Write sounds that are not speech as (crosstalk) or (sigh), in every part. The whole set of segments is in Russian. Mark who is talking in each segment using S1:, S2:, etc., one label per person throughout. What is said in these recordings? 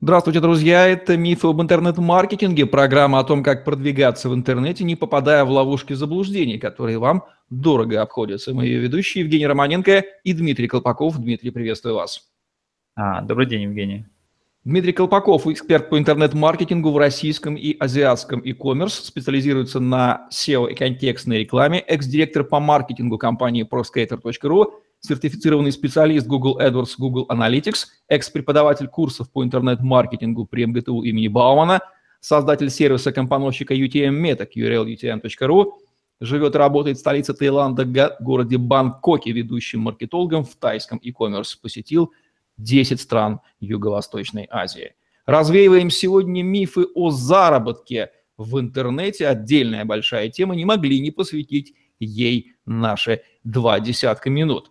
S1: Здравствуйте, друзья! Это «Мифы об интернет-маркетинге», программа о том, как продвигаться в интернете, не попадая в ловушки заблуждений, которые вам дорого обходятся. Мы ее ведущие Евгений Романенко и Дмитрий Колпаков. Дмитрий, приветствую вас.
S2: А, добрый день, Евгений.
S1: Дмитрий Колпаков, эксперт по интернет-маркетингу в российском и азиатском e-commerce, специализируется на SEO и контекстной рекламе, экс-директор по маркетингу компании proskater.ru, сертифицированный специалист Google AdWords, Google Analytics, экс-преподаватель курсов по интернет-маркетингу при МГТУ имени Баумана, создатель сервиса компоновщика UTM Meta, urlutm.ru, живет и работает в столице Таиланда, городе Бангкоке, ведущим маркетологом в тайском e-commerce, посетил 10 стран Юго-Восточной Азии. Развеиваем сегодня мифы о заработке в интернете. Отдельная большая тема, не могли не посвятить ей наши два десятка минут.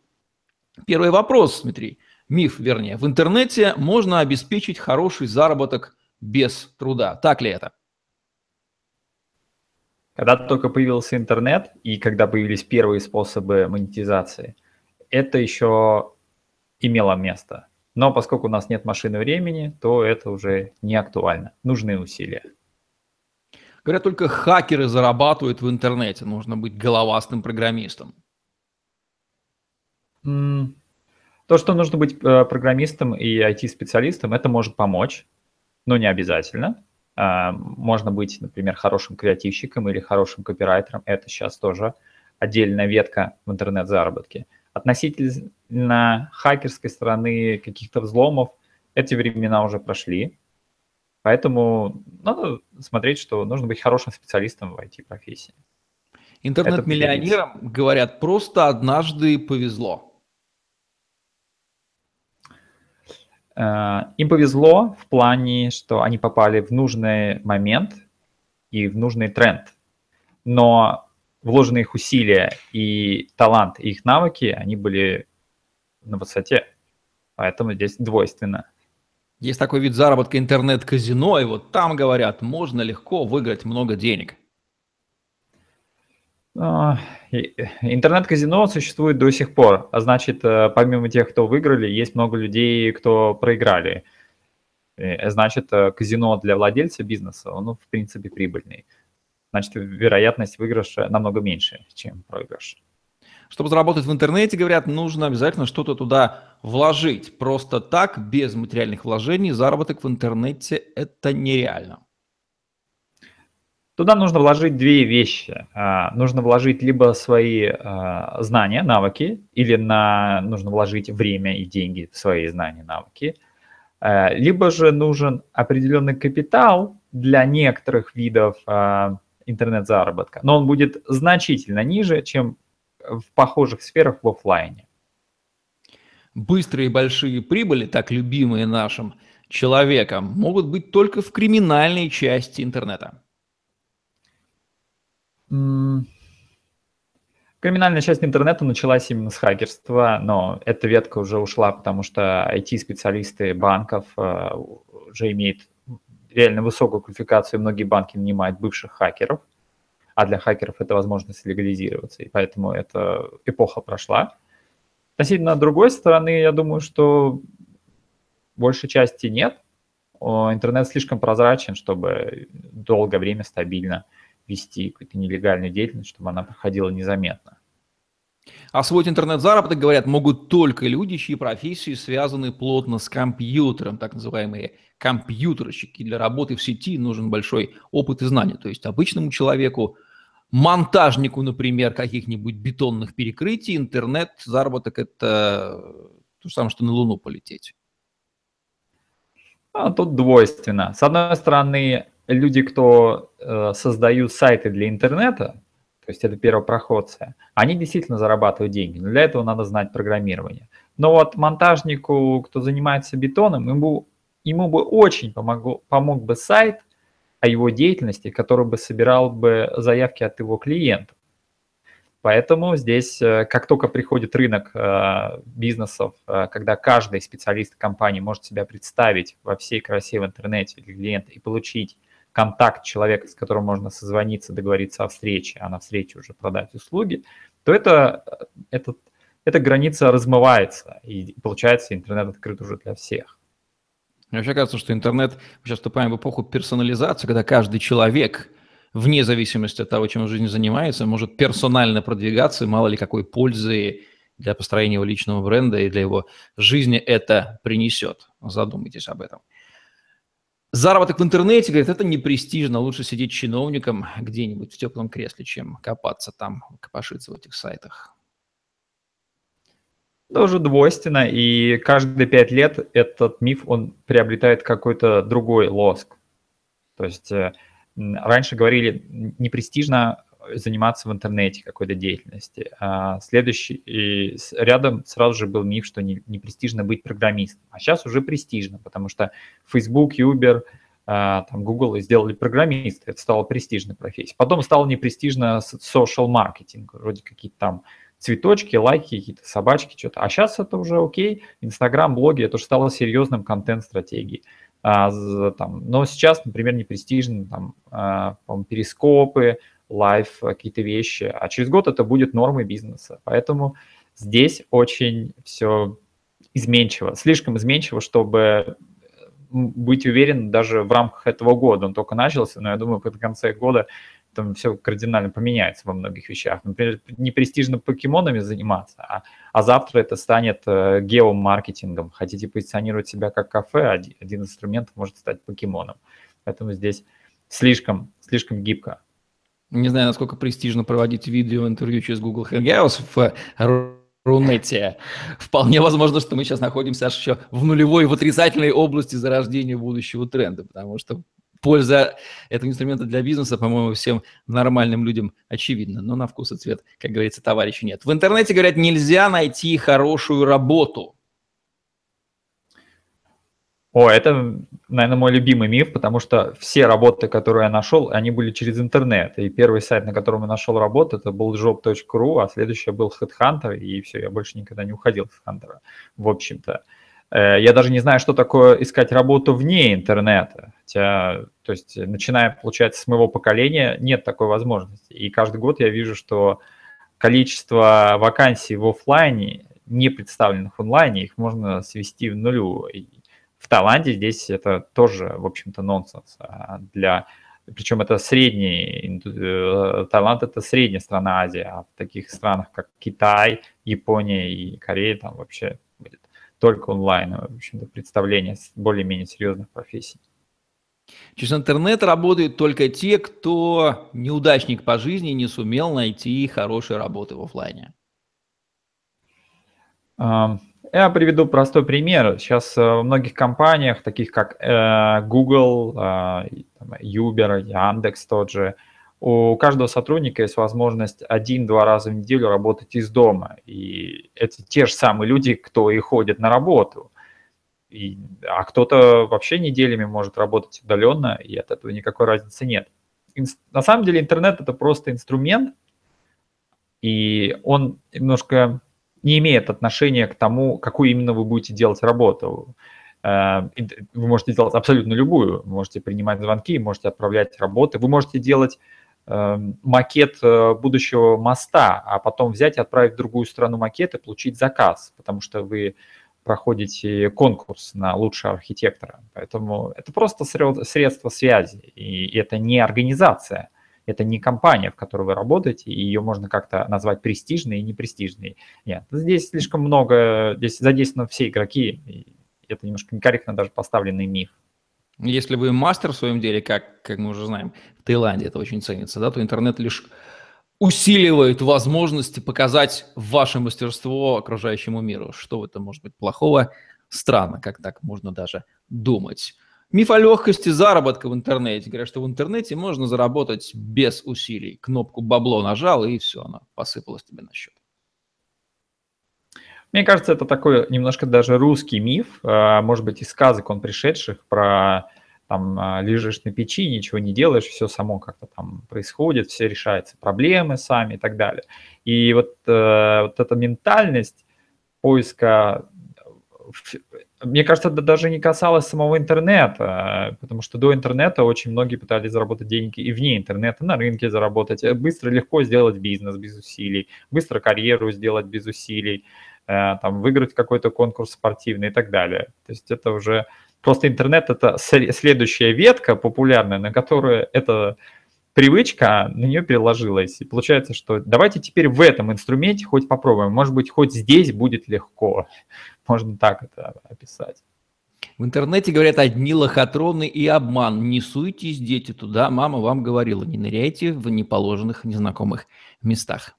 S1: Первый вопрос, Дмитрий. Миф, вернее. В интернете можно обеспечить хороший заработок без труда. Так ли это?
S2: Когда только появился интернет и когда появились первые способы монетизации, это еще имело место. Но поскольку у нас нет машины времени, то это уже не актуально. Нужны усилия.
S1: Говорят, только хакеры зарабатывают в интернете. Нужно быть головастым программистом.
S2: То, что нужно быть э, программистом и IT-специалистом, это может помочь, но не обязательно. А, можно быть, например, хорошим креативщиком или хорошим копирайтером. Это сейчас тоже отдельная ветка в интернет-заработке. Относительно хакерской стороны каких-то взломов, эти времена уже прошли. Поэтому надо смотреть, что нужно быть хорошим специалистом в IT-профессии.
S1: Интернет-миллионерам, говорят, просто однажды повезло.
S2: Э, им повезло в плане, что они попали в нужный момент и в нужный тренд. Но вложенные их усилия и талант, и их навыки, они были на высоте. Поэтому здесь двойственно.
S1: Есть такой вид заработка интернет-казино, и вот там, говорят, можно легко выиграть много денег.
S2: А, интернет-казино существует до сих пор, а значит, э, помимо тех, кто выиграли, есть много людей, кто проиграли. Э, значит, э, казино для владельца бизнеса, он, в принципе, прибыльный. Значит, вероятность выигрыша намного меньше, чем проигрыш.
S1: Чтобы заработать в интернете, говорят, нужно обязательно что-то туда вложить. Просто так, без материальных вложений, заработок в интернете – это нереально.
S2: Туда нужно вложить две вещи. А, нужно вложить либо свои а, знания, навыки, или на, нужно вложить время и деньги в свои знания, навыки. А, либо же нужен определенный капитал для некоторых видов интернет-заработка, но он будет значительно ниже, чем в похожих сферах в офлайне.
S1: Быстрые и большие прибыли, так любимые нашим человеком, могут быть только в криминальной части интернета.
S2: Криминальная часть интернета началась именно с хакерства, но эта ветка уже ушла, потому что IT-специалисты банков э, уже имеют реально высокую квалификацию, многие банки нанимают бывших хакеров, а для хакеров это возможность легализироваться, и поэтому эта эпоха прошла. Относительно другой стороны, я думаю, что большей части нет. Интернет слишком прозрачен, чтобы долгое время стабильно вести какую-то нелегальную деятельность, чтобы она проходила незаметно.
S1: Освоить интернет-заработок, говорят, могут только люди, чьи профессии связаны плотно с компьютером, так называемые компьютерщики. Для работы в сети нужен большой опыт и знания. То есть обычному человеку, монтажнику, например, каких-нибудь бетонных перекрытий, интернет-заработок – это то же самое, что на Луну полететь.
S2: А, тут двойственно. С одной стороны, люди, кто э, создают сайты для интернета, то есть это первопроходцы, они действительно зарабатывают деньги, но для этого надо знать программирование. Но вот монтажнику, кто занимается бетоном, ему, ему бы очень помогло, помог бы сайт о его деятельности, который бы собирал бы заявки от его клиентов. Поэтому здесь, э, как только приходит рынок э, бизнесов, э, когда каждый специалист компании может себя представить во всей красе в интернете для клиента и получить контакт человека, с которым можно созвониться, договориться о встрече, а на встрече уже продать услуги, то это, это, эта граница размывается, и получается интернет открыт уже для всех.
S1: Мне вообще кажется, что интернет, мы сейчас вступаем в эпоху персонализации, когда каждый человек, вне зависимости от того, чем он в жизни занимается, может персонально продвигаться, мало ли какой пользы для построения его личного бренда и для его жизни это принесет. Задумайтесь об этом. Заработок в интернете, говорит, это не престижно, лучше сидеть чиновником где-нибудь в теплом кресле, чем копаться там, копошиться в этих сайтах.
S2: Тоже двойственно, и каждые пять лет этот миф, он приобретает какой-то другой лоск. То есть э, раньше говорили, не престижно заниматься в интернете какой-то деятельности. А следующий, и рядом сразу же был миф, что не, не престижно быть программистом. А сейчас уже престижно, потому что Facebook, Uber, а, там Google сделали программисты, это стало престижной профессией. Потом стало непрестижно social маркетинг, вроде какие-то там цветочки, лайки, какие-то собачки, что-то. А сейчас это уже окей, Инстаграм, блоги, это уже стало серьезным контент-стратегией. А, там, но сейчас, например, не престижно, там, а, перископы, лайф, какие-то вещи, а через год это будет нормой бизнеса. Поэтому здесь очень все изменчиво, слишком изменчиво, чтобы быть уверен даже в рамках этого года. Он только начался, но я думаю, в конце года там все кардинально поменяется во многих вещах. Например, не престижно покемонами заниматься, а, а завтра это станет э, геомаркетингом. Хотите позиционировать себя как кафе, один, один инструмент может стать покемоном. Поэтому здесь слишком, слишком гибко.
S1: Не знаю, насколько престижно проводить видео-интервью через Google Hangouts в Рунете. Вполне возможно, что мы сейчас находимся аж еще в нулевой, в отрицательной области зарождения будущего тренда, потому что польза этого инструмента для бизнеса, по-моему, всем нормальным людям очевидна. Но на вкус и цвет, как говорится, товарища нет. В интернете, говорят, нельзя найти хорошую работу.
S2: О, это, наверное, мой любимый миф, потому что все работы, которые я нашел, они были через интернет. И первый сайт, на котором я нашел работу, это был job.ru, а следующий был Headhunter, и все, я больше никогда не уходил с Headhunter, в общем-то. Э, я даже не знаю, что такое искать работу вне интернета. Хотя, то есть, начиная, получается, с моего поколения, нет такой возможности. И каждый год я вижу, что количество вакансий в офлайне, не представленных онлайне, их можно свести в нулю. В Таиланде здесь это тоже, в общем-то, нонсенс. А для... Причем это средний, э, Таиланд это средняя страна Азии, а в таких странах, как Китай, Япония и Корея, там вообще будет только онлайн, в общем-то, представление более-менее серьезных профессий.
S1: Через интернет работают только те, кто неудачник по жизни не сумел найти хорошей работы в офлайне.
S2: Я приведу простой пример. Сейчас э, в многих компаниях, таких как э, Google, э, Uber, Яндекс тот же, у каждого сотрудника есть возможность один-два раза в неделю работать из дома. И это те же самые люди, кто и ходит на работу. И, а кто-то вообще неделями может работать удаленно, и от этого никакой разницы нет. На самом деле интернет это просто инструмент, и он немножко не имеет отношения к тому, какую именно вы будете делать работу. Э, вы можете делать абсолютно любую. Вы можете принимать звонки, можете отправлять работы. Вы можете делать эм, макет э, будущего моста, а потом взять и отправить в другую страну макет и получить заказ, потому что вы проходите конкурс на лучшего архитектора. Поэтому это просто средство связи, и это не организация это не компания, в которой вы работаете, и ее можно как-то назвать престижной и непрестижной. Нет, здесь слишком много, здесь задействованы все игроки, и это немножко некорректно даже поставленный миф.
S1: Если вы мастер в своем деле, как, как мы уже знаем, в Таиланде это очень ценится, да, то интернет лишь усиливает возможности показать ваше мастерство окружающему миру. Что в этом может быть плохого? Странно, как так можно даже думать. Миф о легкости заработка в интернете. Говорят, что в интернете можно заработать без усилий. Кнопку бабло нажал, и все, она посыпалась тебе на счет.
S2: Мне кажется, это такой немножко даже русский миф, а, может быть, из сказок он пришедших про там а, лежишь на печи, ничего не делаешь, все само как-то там происходит, все решаются проблемы сами и так далее. И вот, э, вот эта ментальность поиска мне кажется, это даже не касалось самого интернета, потому что до интернета очень многие пытались заработать деньги и вне интернета, на рынке заработать. Быстро, легко сделать бизнес без усилий, быстро карьеру сделать без усилий, э, там, выиграть какой-то конкурс спортивный и так далее. То есть это уже Просто интернет – это следующая ветка популярная, на которую эта привычка на нее переложилась. И получается, что давайте теперь в этом инструменте хоть попробуем. Может быть, хоть здесь будет легко. (laughs) Можно так это описать.
S1: В интернете говорят одни лохотроны и обман. Не суйтесь, дети, туда. Мама вам говорила, не ныряйте в неположенных, незнакомых местах.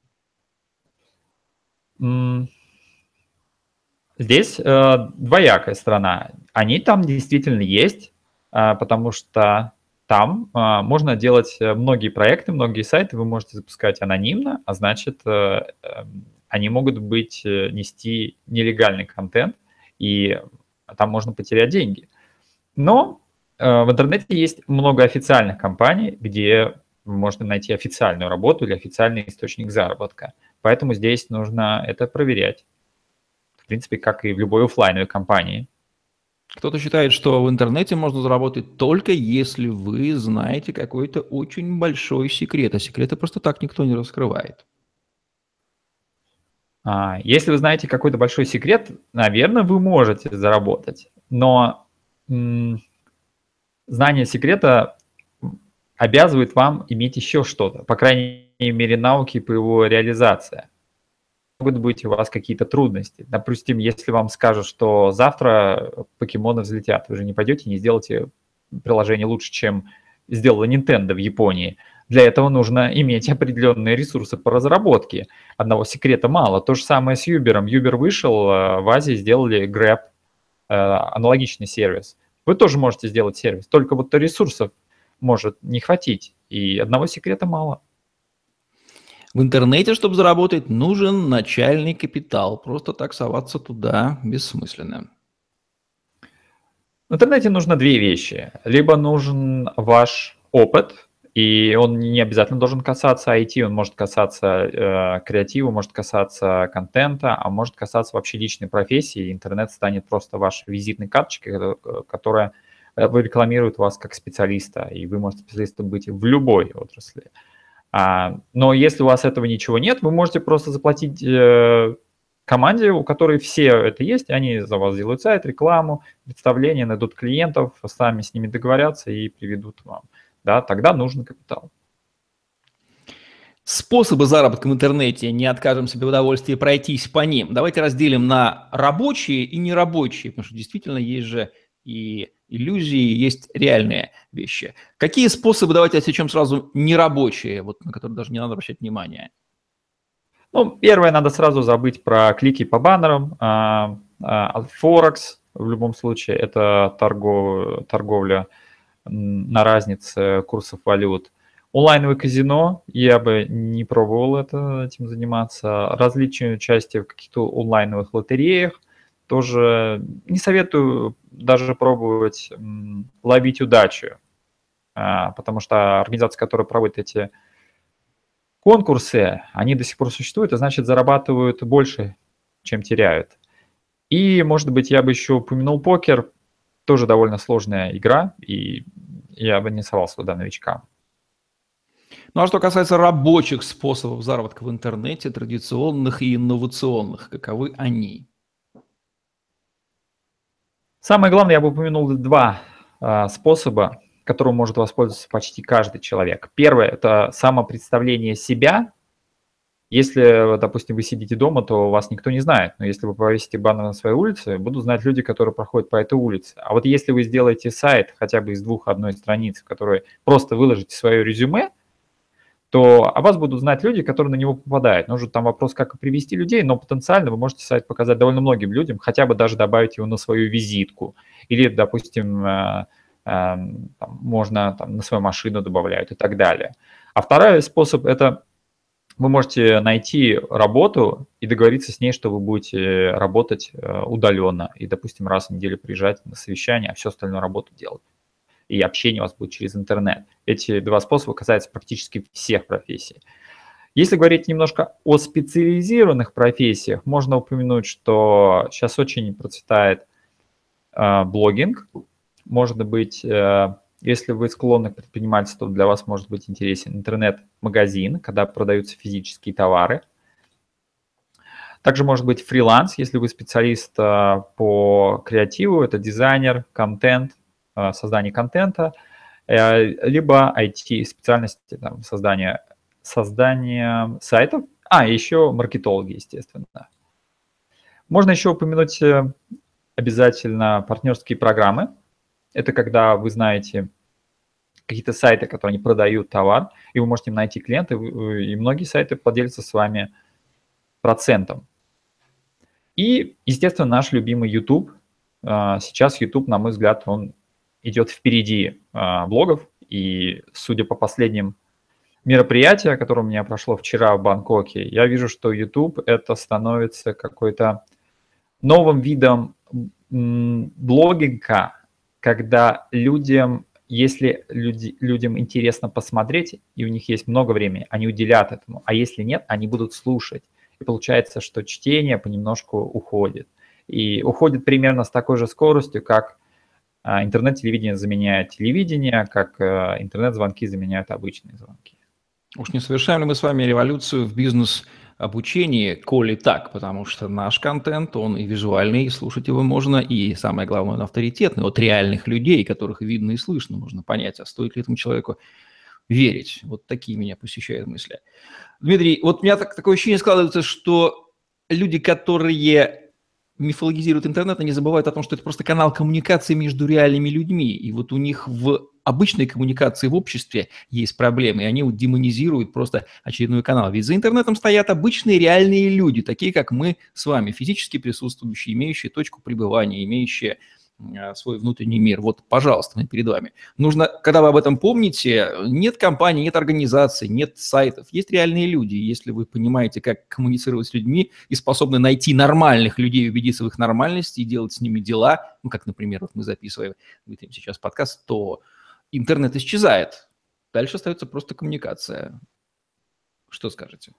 S2: Здесь э, двоякая сторона. Они там действительно есть, э, потому что там э, можно делать э, многие проекты, многие сайты вы можете запускать анонимно, а значит, э, они могут быть, нести нелегальный контент, и там можно потерять деньги. Но э, в интернете есть много официальных компаний, где можно найти официальную работу или официальный источник заработка. Поэтому здесь нужно это проверять в принципе, как и в любой офлайновой компании.
S1: Кто-то считает, что в интернете можно заработать только если вы знаете какой-то очень большой секрет, а секреты просто так никто не раскрывает.
S2: А, если вы знаете какой-то большой секрет, наверное, вы можете заработать, но знание секрета обязывает вам иметь еще что-то, по крайней мере, науки по его реализации могут быть у вас какие-то трудности. Допустим, если вам скажут, что завтра покемоны взлетят, вы же не пойдете, не сделаете приложение лучше, чем сделала Nintendo в Японии. Для этого нужно иметь (laughs) определенные ресурсы по разработке. Одного секрета мало. То же самое с Uber. Uber вышел, э, в Азии сделали Grab, э, аналогичный сервис. Вы тоже можете сделать сервис, только вот ресурсов может не хватить, и одного секрета мало.
S1: В интернете, чтобы заработать, нужен начальный капитал. Просто так соваться туда бессмысленно.
S2: В интернете нужно две вещи. Либо нужен ваш опыт, и он не обязательно должен касаться IT, он может касаться э, креатива, может касаться контента, а может касаться вообще личной профессии. Интернет станет просто вашей визитной карточкой, которая э, рекламирует вас как специалиста, и вы можете специалистом быть в любой отрасли. А, но если у вас этого ничего нет, вы можете просто заплатить э, команде, у которой все это есть, они за вас сделают сайт, рекламу, представление, найдут клиентов, сами с ними договорятся и приведут вам. Да, тогда нужен капитал.
S1: Способы заработка в интернете, не откажем себе в удовольствии пройтись по ним. Давайте разделим на рабочие и нерабочие, потому что действительно есть же и иллюзии, есть реальные вещи. Какие способы, давайте отсечем сразу, нерабочие, вот, на которые даже не надо обращать внимание?
S2: Ну, первое, надо сразу забыть про клики по баннерам. А, а, Форекс в любом случае это торгов, торговля на разнице курсов валют. Онлайновое казино, я бы не пробовал это, этим заниматься. Различные участия в каких-то онлайновых лотереях, тоже не советую даже пробовать ловить удачу, а, потому что организации, которые проводят эти конкурсы, они до сих пор существуют, а значит зарабатывают больше, чем теряют. И, может быть, я бы еще упомянул покер, тоже довольно сложная игра, и я бы не совался туда новичкам.
S1: Ну а что касается рабочих способов заработка в интернете, традиционных и инновационных, каковы они?
S2: Самое главное, я бы упомянул два а, способа, которым может воспользоваться почти каждый человек. Первое – это самопредставление себя. Если, допустим, вы сидите дома, то вас никто не знает. Но если вы повесите баннер на своей улице, будут знать люди, которые проходят по этой улице. А вот если вы сделаете сайт хотя бы из двух одной страницы, в которой просто выложите свое резюме, то о вас будут знать люди, которые на него попадают. Нужен там вопрос, как привести людей, но потенциально вы можете сайт показать довольно многим людям, хотя бы даже добавить его на свою визитку. Или, допустим, э, э, там, можно там, на свою машину добавляют и так далее. А второй способ – это вы можете найти работу и договориться с ней, что вы будете работать э, удаленно и, допустим, раз в неделю приезжать на совещание, а всю остальную работу делать и общение у вас будет через интернет. Эти два способа касаются практически всех профессий. Если говорить немножко о специализированных профессиях, можно упомянуть, что сейчас очень процветает э, блогинг. Может быть, э, если вы склонны к предпринимательству, для вас может быть интересен интернет-магазин, когда продаются физические товары – Также может быть фриланс, если вы специалист а, по креативу, это дизайнер, контент, создание контента, э, либо IT-специальности, там, создание, создание сайтов, а, еще маркетологи, естественно. Можно еще упомянуть э, обязательно партнерские программы. Это когда вы знаете какие-то сайты, которые они продают товар, и вы можете им найти клиента, и многие сайты поделятся с вами процентом. И, естественно, наш любимый YouTube. Сейчас YouTube, на мой взгляд, он идет впереди а, блогов. И судя по последним мероприятиям, которое у меня прошло вчера в Бангкоке, я вижу, что YouTube это становится какой-то новым видом блогинга, когда людям, если люди, людям интересно посмотреть, и у них есть много времени, они уделят этому, а если нет, они будут слушать и получается, что чтение понемножку уходит. И уходит примерно с такой же скоростью, как интернет-телевидение заменяет телевидение, как а, интернет-звонки заменяют обычные звонки.
S1: Уж не совершаем ли мы с вами революцию в бизнес обучении, коли так, потому что наш контент, он и визуальный, и слушать его можно, и самое главное, он авторитетный, от реальных людей, которых видно и слышно, можно понять, а стоит ли этому человеку верить. Вот такие меня посещают мысли. Дмитрий, вот у меня так, такое ощущение складывается, что люди, которые мифологизируют интернет, они забывают о том, что это просто канал коммуникации между реальными людьми. И вот у них в обычной коммуникации в обществе есть проблемы, и они вот демонизируют просто очередной канал. Ведь за интернетом стоят обычные реальные люди, такие как мы с вами, физически присутствующие, имеющие точку пребывания, имеющие свой внутренний мир. Вот, пожалуйста, мы перед вами. Нужно, когда вы об этом помните, нет компаний, нет организаций, нет сайтов, есть реальные люди. Если вы понимаете, как коммуницировать с людьми и способны найти нормальных людей, убедиться в их нормальности и делать с ними дела, ну, как, например, вот мы записываем Дмитрием сейчас подкаст, то интернет исчезает. Дальше остается просто коммуникация. Что скажете?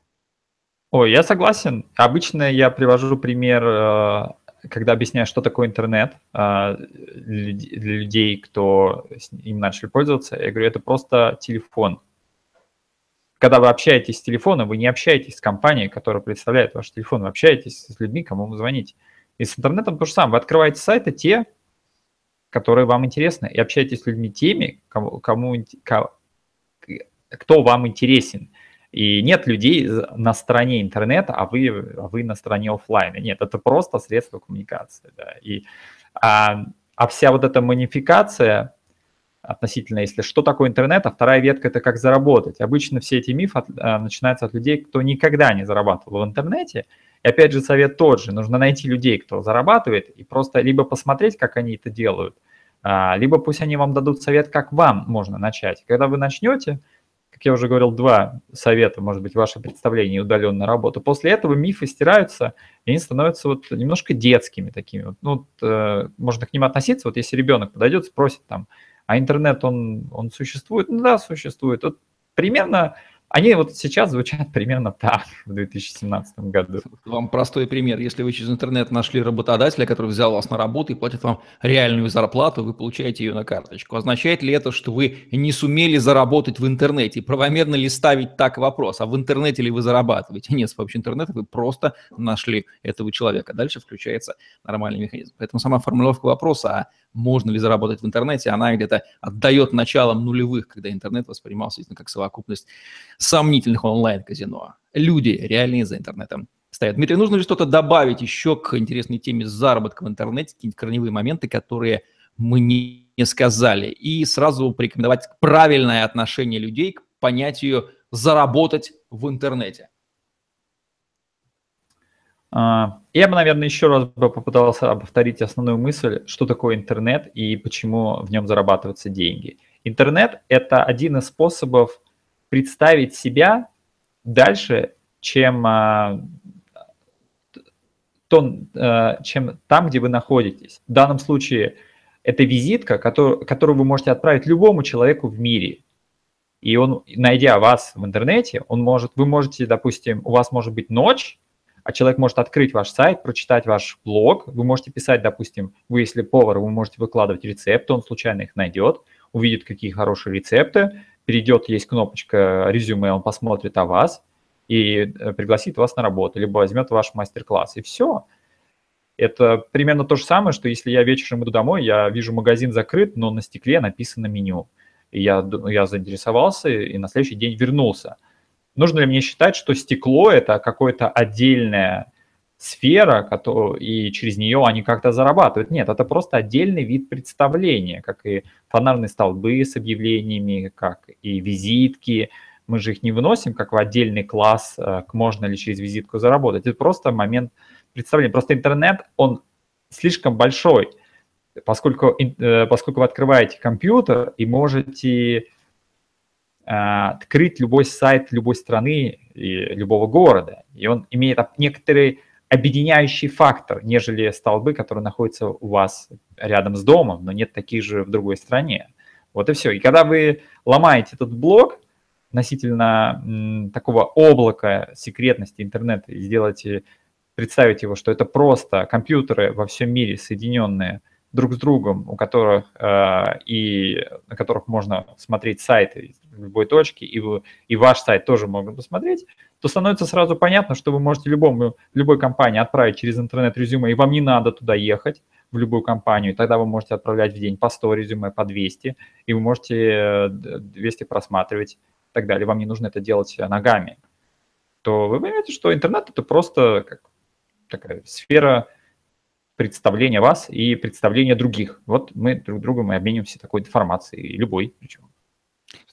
S2: Ой, я согласен. Обычно я привожу пример э, когда объясняю, что такое интернет а, для людей, кто им начали пользоваться, я говорю, это просто телефон. Когда вы общаетесь с телефоном, вы не общаетесь с компанией, которая представляет ваш телефон, вы общаетесь с людьми, кому вы звоните. И с интернетом то же самое. Вы открываете сайты те, которые вам интересны, и общаетесь с людьми теми, кому, кому, кто вам интересен. И нет людей на стороне интернета, а вы, а вы на стороне офлайна. Нет, это просто средство коммуникации. Да. И, а, а вся вот эта манификация относительно, если что такое интернет, а вторая ветка – это как заработать. Обычно все эти мифы от, а, начинаются от людей, кто никогда не зарабатывал в интернете. И опять же совет тот же. Нужно найти людей, кто зарабатывает, и просто либо посмотреть, как они это делают, а, либо пусть они вам дадут совет, как вам можно начать. Когда вы начнете – как я уже говорил, два совета, может быть, ваше представление удаленной работы. После этого мифы стираются, и они становятся вот немножко детскими такими. Вот, ну, вот, э, можно к ним относиться, вот если ребенок подойдет, спросит там, а интернет, он, он существует? Ну да, существует. Вот примерно они вот сейчас звучат примерно так (laughs) в 2017 году.
S1: Вам простой пример. Если вы через интернет нашли работодателя, который взял вас на работу и платит вам реальную зарплату, вы получаете ее на карточку. Означает ли это, что вы не сумели заработать в интернете? Правомерно ли ставить так вопрос? А в интернете ли вы зарабатываете? Нет, с помощью интернета вы просто нашли этого человека. Дальше включается нормальный механизм. Поэтому сама формулировка вопроса, а можно ли заработать в интернете, она где-то отдает началом нулевых, когда интернет воспринимался как совокупность сомнительных онлайн-казино. Люди реальные за интернетом стоят. Дмитрий, нужно ли что-то добавить еще к интересной теме заработка в интернете, какие-нибудь корневые моменты, которые мы не, сказали, и сразу порекомендовать правильное отношение людей к понятию «заработать в интернете»?
S2: А, я бы, наверное, еще раз бы попытался повторить основную мысль, что такое интернет и почему в нем зарабатываются деньги. Интернет – это один из способов представить себя дальше, чем, а, то, а, чем там, где вы находитесь. В данном случае это визитка, который, которую вы можете отправить любому человеку в мире. И он, найдя вас в интернете, он может, вы можете, допустим, у вас может быть ночь, а человек может открыть ваш сайт, прочитать ваш блог, вы можете писать, допустим, вы если повар, вы можете выкладывать рецепты, он случайно их найдет, увидит, какие хорошие рецепты, перейдет, есть кнопочка резюме, он посмотрит о вас, и э, пригласит вас на работу, либо возьмет ваш мастер-класс, и все. Это примерно то же самое, что если я вечером иду домой, я вижу магазин закрыт, но на стекле написано меню. И я, я заинтересовался и на следующий день вернулся. Нужно ли мне считать, что стекло – это какое-то отдельное сфера, и через нее они как-то зарабатывают. Нет, это просто отдельный вид представления, как и фонарные столбы с объявлениями, как и визитки. Мы же их не выносим как в отдельный класс, э, можно ли через визитку заработать. Это просто момент представления. Просто интернет, он слишком большой, поскольку, э, поскольку вы открываете компьютер и можете открыть любой сайт любой страны и любого города. И он имеет некоторые объединяющий фактор, нежели столбы, которые находятся у вас рядом с домом, но нет таких же в другой стране. Вот и все. И когда вы ломаете этот блок относительно такого облака секретности интернета и сделаете, представить его, что это просто компьютеры во всем мире соединенные друг с другом, у которых э, и на которых можно смотреть сайты в любой точке, и, вы, и ваш сайт тоже могут посмотреть, то становится сразу понятно, что вы можете любому, любой компании отправить через интернет резюме, и вам не надо туда ехать, в любую компанию, тогда вы можете отправлять в день по 100 резюме, по 200, и вы можете 200 э, просматривать и так далее. Вам не нужно это делать ногами. То вы понимаете, что интернет – это просто как такая сфера представления вас и представления других. Вот мы друг другу мы обмениваемся такой информацией, любой причем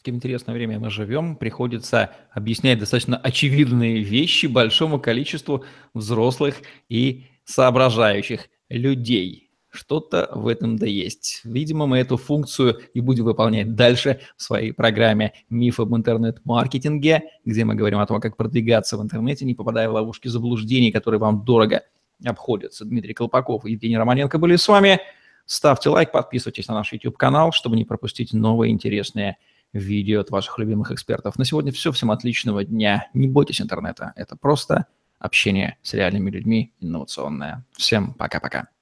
S1: каким интересное время мы живем, приходится объяснять достаточно очевидные вещи большому количеству взрослых и соображающих людей. Что-то в этом да есть. Видимо, мы эту функцию и будем выполнять дальше в своей программе «Миф об интернет-маркетинге», где мы говорим о том, как продвигаться в интернете, не попадая в ловушки заблуждений, которые вам дорого обходятся. Дмитрий Колпаков и Евгений Романенко были с вами. Ставьте лайк, подписывайтесь на наш YouTube-канал, чтобы не пропустить новые интересные видео от ваших любимых экспертов. На сегодня все. Всем отличного дня. Не бойтесь интернета. Это просто общение с реальными людьми инновационное. Всем пока-пока.